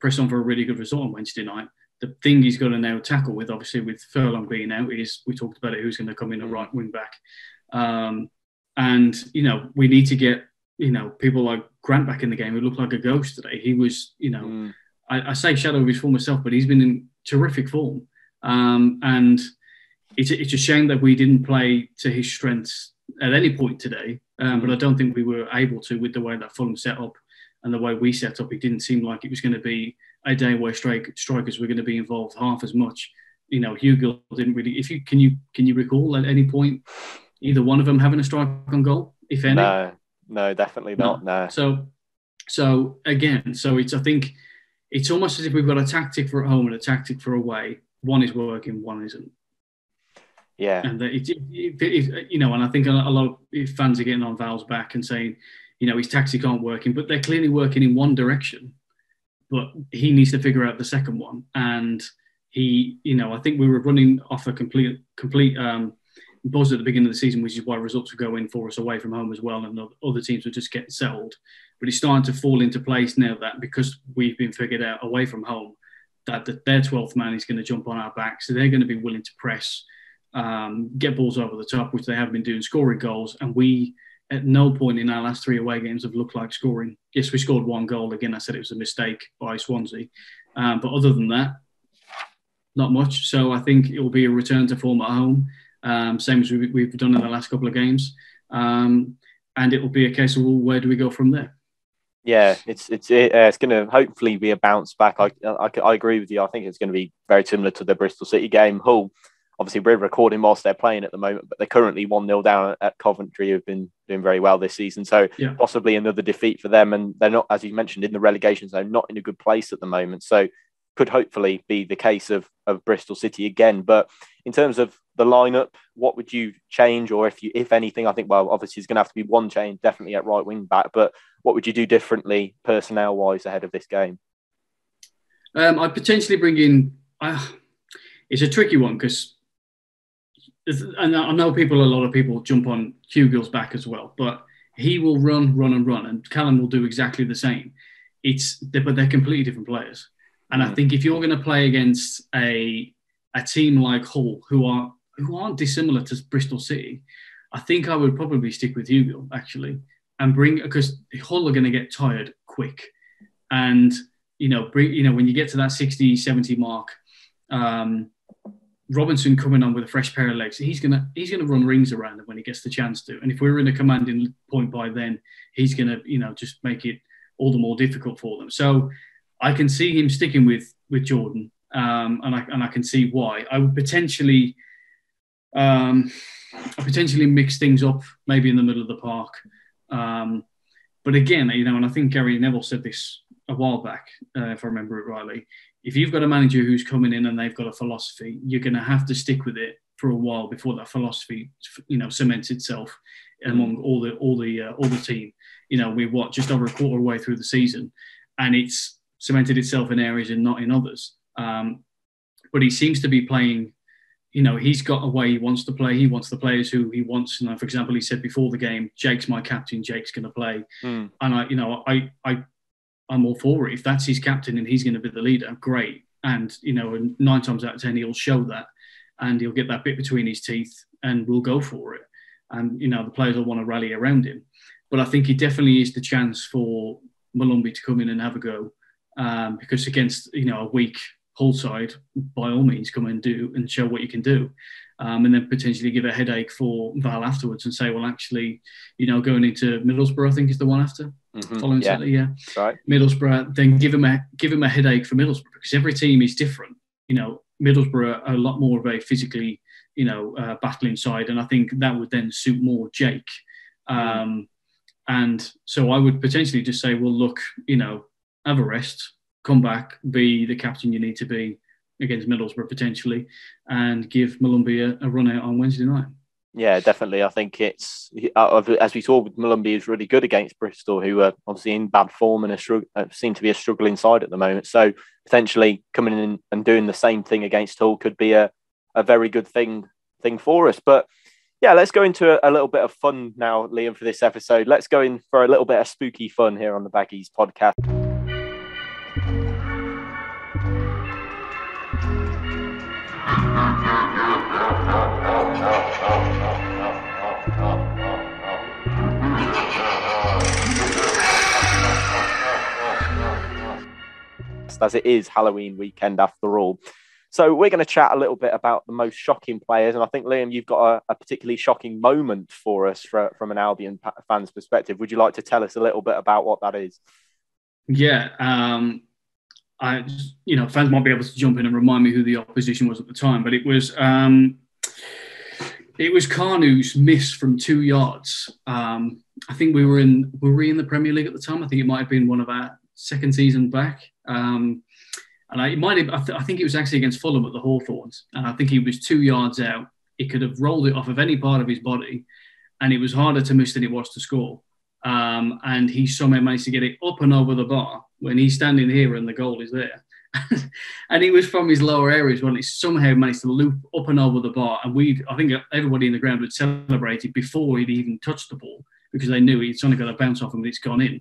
press on for a really good result on Wednesday night. The thing he's got to now tackle with, obviously, with Furlong being out, is we talked about it. Who's going to come in a mm. right wing back? Um, and you know we need to get you know, people like Grant back in the game who looked like a ghost today. He was, you know, mm. I, I, say shadow of his former self, but he's been in terrific form. Um, and it's, it's a shame that we didn't play to his strengths at any point today. Um, but I don't think we were able to with the way that Fulham set up and the way we set up. It didn't seem like it was going to be a day where strike, strikers were going to be involved half as much. You know, Hugill didn't really. If you can you can you recall at any point either one of them having a strike on goal, if any? No, no, definitely not. No. no. So, so again, so it's I think it's almost as if we've got a tactic for at home and a tactic for away. One is working, one isn't. Yeah. And it, it, it, you know, and I think a lot of fans are getting on Val's back and saying, you know, his tactic aren't working, but they're clearly working in one direction. But he needs to figure out the second one. And he, you know, I think we were running off a complete, complete um, buzz at the beginning of the season, which is why results were going for us away from home as well, and other teams were just getting settled. But it's starting to fall into place now that because we've been figured out away from home, that the, their 12th man is going to jump on our back. So they're going to be willing to press, um, get balls over the top, which they have been doing, scoring goals. And we, at no point in our last three away games, have looked like scoring. Yes, we scored one goal. Again, I said it was a mistake by Swansea. Um, but other than that, not much. So I think it will be a return to form at home um, same as we, have done in the last couple of games. Um, and it will be a case of well, where do we go from there? Yeah, it's it's uh, it's going to hopefully be a bounce back. I, I, I agree with you. I think it's going to be very similar to the Bristol City game. Hull, obviously, we're recording whilst they're playing at the moment, but they're currently one 0 down at Coventry, who've been doing very well this season. So yeah. possibly another defeat for them, and they're not, as you mentioned, in the relegation zone, not in a good place at the moment. So could hopefully be the case of of Bristol City again. But in terms of the lineup, what would you change, or if you, if anything? I think well, obviously, it's going to have to be one change, definitely at right wing back. But what would you do differently, personnel wise, ahead of this game? Um, I'd potentially bring in. Uh, it's a tricky one because, and I know people, a lot of people jump on Hugill's back as well, but he will run, run, and run, and Callum will do exactly the same. It's but they're completely different players. And I think if you're going to play against a a team like Hull, who are who aren't dissimilar to Bristol City, I think I would probably stick with Hugo actually and bring because Hull are going to get tired quick, and you know bring you know when you get to that 60, 70 mark. Um, Robinson coming on with a fresh pair of legs, he's gonna he's gonna run rings around them when he gets the chance to. And if we're in a commanding point by then, he's gonna you know just make it all the more difficult for them. So I can see him sticking with with Jordan, um, and I and I can see why. I would potentially, um, I potentially mix things up maybe in the middle of the park. Um, but again, you know, and I think Gary Neville said this a while back, uh, if I remember it rightly if you've got a manager who's coming in and they've got a philosophy, you're going to have to stick with it for a while before that philosophy, you know, cements itself among all the all the uh, all the team. You know, we're what just over a quarter way through the season, and it's cemented itself in areas and not in others. Um, but he seems to be playing. You know, he's got a way he wants to play. He wants the players who he wants. You know, for example, he said before the game, "Jake's my captain. Jake's going to play." Mm. And I, you know, I I I'm all for it. If that's his captain and he's going to be the leader, great. And you know, nine times out of ten, he'll show that, and he'll get that bit between his teeth, and we'll go for it. And you know, the players will want to rally around him. But I think he definitely is the chance for Molumby to come in and have a go, um, because against you know a weak Hull side, by all means, come and do and show what you can do um, and then potentially give a headache for Val afterwards and say, well, actually, you know, going into Middlesbrough, I think is the one after. Mm-hmm. Following yeah. Saturday, yeah, right. Middlesbrough, then give him a give him a headache for Middlesbrough because every team is different. You know, Middlesbrough are a lot more of a physically, you know, uh, battling side, and I think that would then suit more Jake. Mm. Um, and so I would potentially just say, well, look, you know, have a rest, come back, be the captain you need to be, against Middlesbrough potentially, and give Molumby a, run out on Wednesday night. Yeah, definitely. I think it's as we saw with is really good against Bristol, who are obviously in bad form and uh, seem to be a struggling side at the moment. So potentially coming in and doing the same thing against Hull could be a, a very good thing thing for us. But yeah, let's go into a, a, little bit of fun now, Liam, for this episode. Let's go in for a little bit of spooky fun here on the Baggies podcast. As it is Halloween weekend after all. So we're going to chat a little bit about the most shocking players, and I think Liam, you've got a, a particularly shocking moment for us for, from an Albion fan's perspective. Would you like to tell us a little bit about what that is? Yeah, um, I, you know, fans might be able to jump in and remind me who the opposition was at the time, but it was um, it was Kanu's miss from two yards. Um, I think we were in were we in the Premier League at the time. I think it might have been one of our second season back. Um, and I, it might have, I, th- I, think it was actually against Fulham at the Hawthorns. And I think he was two yards out. He could have rolled it off of any part of his body, and it was harder to miss than it was to score. Um, and he somehow managed to get it up and over the bar when he's standing here and the goal is there. [LAUGHS] and he was from his lower areas when he somehow managed to loop up and over the bar. And we, I think everybody in the ground had celebrated before he'd even touched the ball because they knew he's only got to bounce off him and it's gone in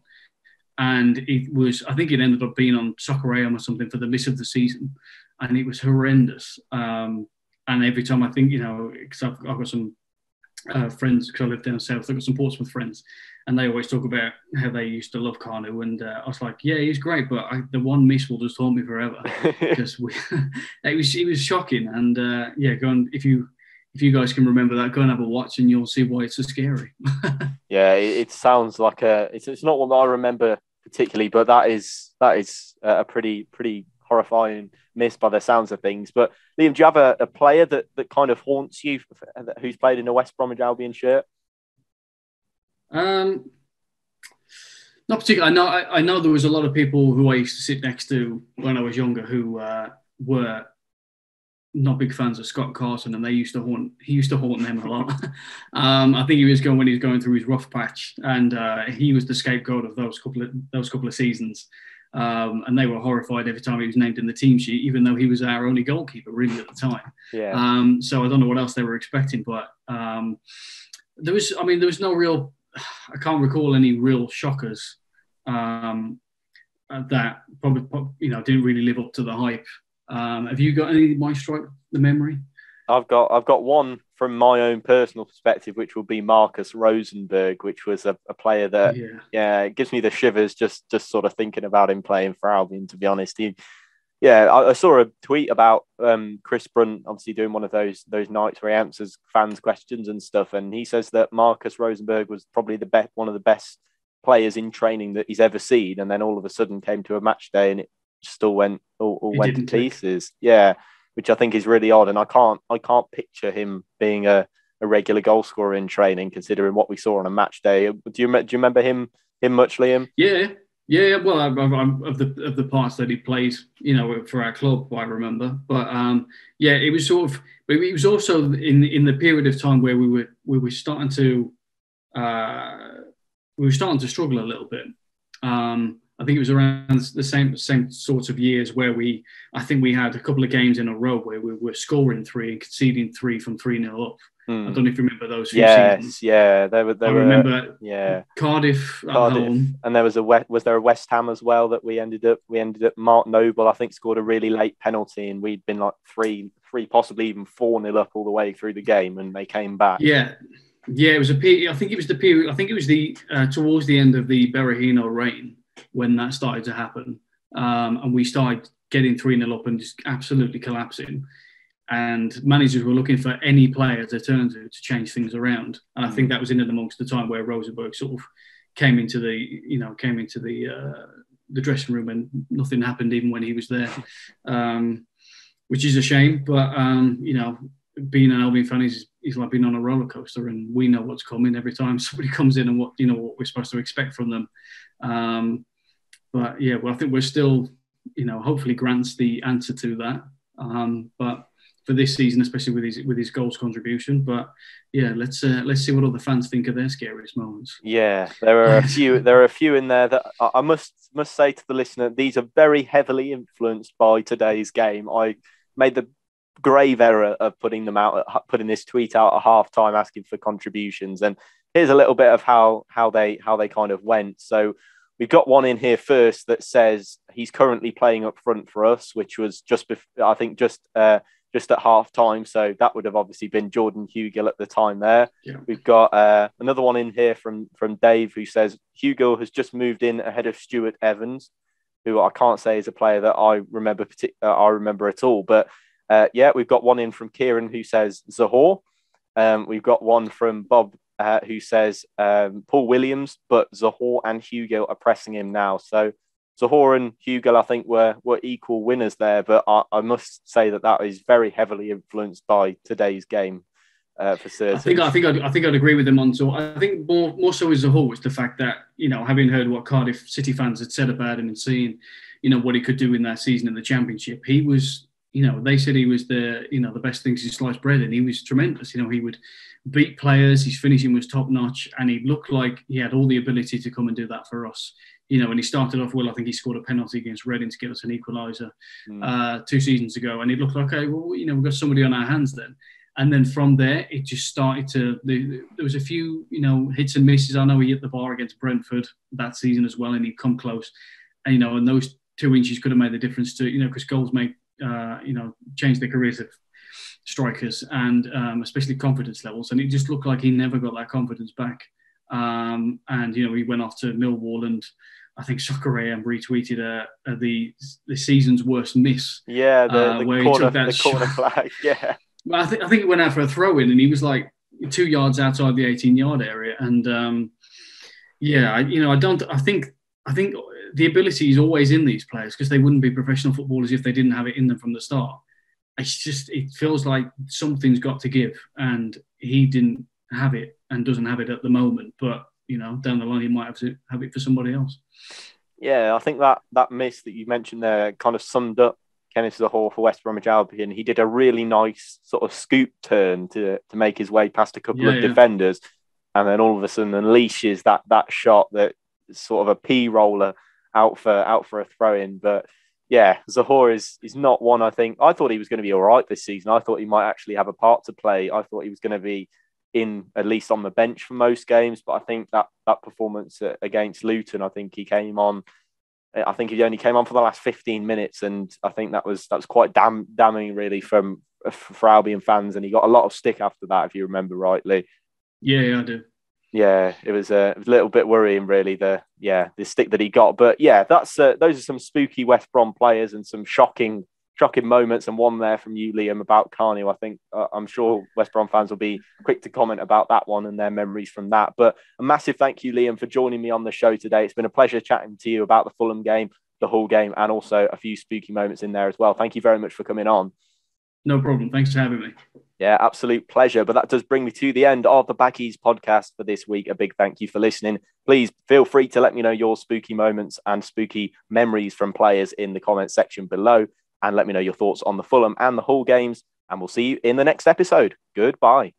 and it was I think it ended up being on Soccer AM or something for the miss of the season, and it was horrendous. Um, and every time I think you know, because I've, I've, got some uh, friends because I live down south, I've got some Portsmouth friends, and they always talk about how they used to love Kanu, and uh, I was like, yeah, he's great, but I, the one miss will just haunt me forever [LAUGHS] because [LAUGHS] it was it was shocking, and uh, yeah, go on if you if you guys can remember that, go and have a watch, and you'll see why it's so scary. [LAUGHS] yeah, it, it, sounds like a. It's, it's not one that I remember particularly, but that is that is a pretty pretty horrifying miss by the sounds of things. But Liam, do you have a, a player that that kind of haunts you, who's played in a West Bromwich Albion shirt? Um, not particularly. I know I, I, know there was a lot of people who I used to sit next to when I was younger who uh, were not big fans of Scott Carson, and they used to haunt. He used to haunt them a lot. [LAUGHS] um, I think he was going when he was going through his rough patch, and uh, he was the scapegoat of those couple of those couple of seasons. Um, and they were horrified every time he was named in the team sheet, even though he was our only goalkeeper really at the time. Yeah. Um, so I don't know what else they were expecting, but um, there was. I mean, there was no real. I can't recall any real shockers. Um, that probably you know didn't really live up to the hype. Um, have you got any my strike the memory? I've got I've got one from my own personal perspective, which will be Markus Rosenberg, which was a, a player that yeah. yeah, it gives me the shivers just just sort of thinking about him playing for Albion. To be honest, he yeah, I, I, saw a tweet about um, Chris Brunt obviously doing one of those those nights where he answers fans' questions and stuff, and he says that Markus Rosenberg was probably the best, one of the best players in training that he's ever seen, and then all of a sudden came to a match day and it still went all, all went to pieces. Yeah, which I think is really odd, and I can't I can't picture him being a, a regular goal scorer in training, considering what we saw on a match day. Do you do you remember him him much, Liam? Yeah, yeah, well, I, I, of the of the parts that he played, you know, for our club, I remember. But um, yeah, it was sort of. But it was also in in the period of time where we were we were starting to uh, we were starting to struggle a little bit. Um, I think it was around the same same sorts of years where we I think we had a couple of games in a row where we were scoring three and conceding three from three nil up. Mm. I don't know if you remember those. yes, seasons. yeah, there were. There I were, remember. Yeah, Cardiff, Cardiff, and there was a was there a West Ham as well that we ended up we ended up Mark Noble I think scored a really late penalty and we'd been like three three possibly even four nil up all the way through the game and they came back. Yeah, yeah, it was a period. I think it was the period. I think it was the uh, towards the end of the Berahino reign when that started to happen, um, and we started getting three nil up and just absolutely collapsing and managers were looking for any player to turn to to change things around. And I think mm. that was in and amongst the time where Rosenberg sort of came into the, you know, came into the uh, the dressing room and nothing happened even when he was there, [LAUGHS] um, which is a shame. But um, you know, being an Albion fan is, is like being on a roller coaster, and we know what's coming every time somebody [LAUGHS] comes in and what you know what we're supposed to expect from them. Um, but yeah, well, I think we're still, you know, hopefully Grant's the answer to that. Um, but for this season, especially with his with his goals contribution. But yeah, let's uh, let's see what other fans think of their scariest moments. Yeah, there are a few. [LAUGHS] There are a few in there that I must must say to the listener, these are very heavily influenced by today's game. I made the grave error of putting them out, putting this tweet out at half time, asking for contributions. And here's a little bit of how how they how they kind of went. So. We've got one in here first that says he's currently playing up front for us, which was just, bef- I think, just uh, just at half time. So that would have obviously been Jordan Hugill at the time there. Yeah. We've got uh, another one in here from, from Dave who says Hugill has just moved in ahead of Stuart Evans, who I can't say is a player that I remember partic- uh, I remember at all. But uh, yeah, we've got one in from Kieran who says Zohore. Um, we've got one from Bob uh, who says um, Paul Williams, but Zohore and Hugo are pressing him now. So Zohore and Hugo, I think, were were equal winners there, but I, I, must say that that is very heavily influenced by today's game. Uh, for certain. I think I think I'd, I think I'd agree with him on so. I think more more so is Zohore was the fact that you know having heard what Cardiff City fans had said about him and seeing you know what he could do in that season in the Championship, he was you know they said he was the you know the best thing since sliced bread and he was tremendous. You know he would beat players, his finishing was top notch, and he looked like he had all the ability to come and do that for us you know, when he started off well, I think he scored a penalty against Reading to give us an equaliser mm. uh, two seasons ago, and it looked like, okay, well, you know, we've got somebody on our hands then. And then from there, it just started to. The, there was a few, you know, hits and misses. I know he hit the bar against Brentford that season as well, and he'd come close. And you know, and those two inches could have made the difference to, you know, because goals make, uh, you know, change the careers of strikers and um, especially confidence levels. And it just looked like he never got that confidence back. Um, and you know, he went off to Millwall and I think Soccer retweeted uh, uh, the the season's worst miss. Yeah, the, uh, the where corner, he took that the corner flag. [LAUGHS] Yeah. I think I think it went out for a throw in, and he was like two yards outside the 18 yard area. And um, yeah, I, you know, I don't. I think I think the ability is always in these players because they wouldn't be professional footballers if they didn't have it in them from the start. It's just it feels like something's got to give, and he didn't have it and doesn't have it at the moment. But you know, down the line, he might have to have it for somebody else. Yeah, I think that that miss that you mentioned there kind of summed up Kenneth Zohore for West Bromwich Albion. He did a really nice sort of scoop turn to to make his way past a couple yeah, of yeah. defenders, and then all of a sudden unleashes that that shot that sort of a P roller out for out for a throw in. But yeah, Zohore is is not one. I think I thought he was going to be all right this season. I thought he might actually have a part to play. I thought he was going to be in at least on the bench for most games. But I think that that performance against Luton, I think he came on I think he only came on for the last 15 minutes, and I think that was that was quite damn damning, really, from for Albion fans. And he got a lot of stick after that, if you remember rightly. Yeah, yeah I do. Yeah, it was, uh, a little bit worrying, really. The yeah, the stick that he got, but yeah, that's uh, those are some spooky West Brom players and some shocking shocking moments and one there from you, Liam, about Kanu. I think uh, I'm sure West Brom fans will be quick to comment about that one and their memories from that. But a massive thank you, Liam, for joining me on the show today. It's been a pleasure chatting to you about the Fulham game, the Hull game, and also a few spooky moments in there as well. Thank you very much for coming on. No problem. Thanks for having me. Yeah, absolute pleasure. But that does bring me to the end of the Baggies podcast for this week. A big thank you for listening. Please feel free to let me know your spooky moments and spooky memories from players in the comment section below and let me know your thoughts on the Fulham and the Hull games. And we'll see you in the next episode. Goodbye.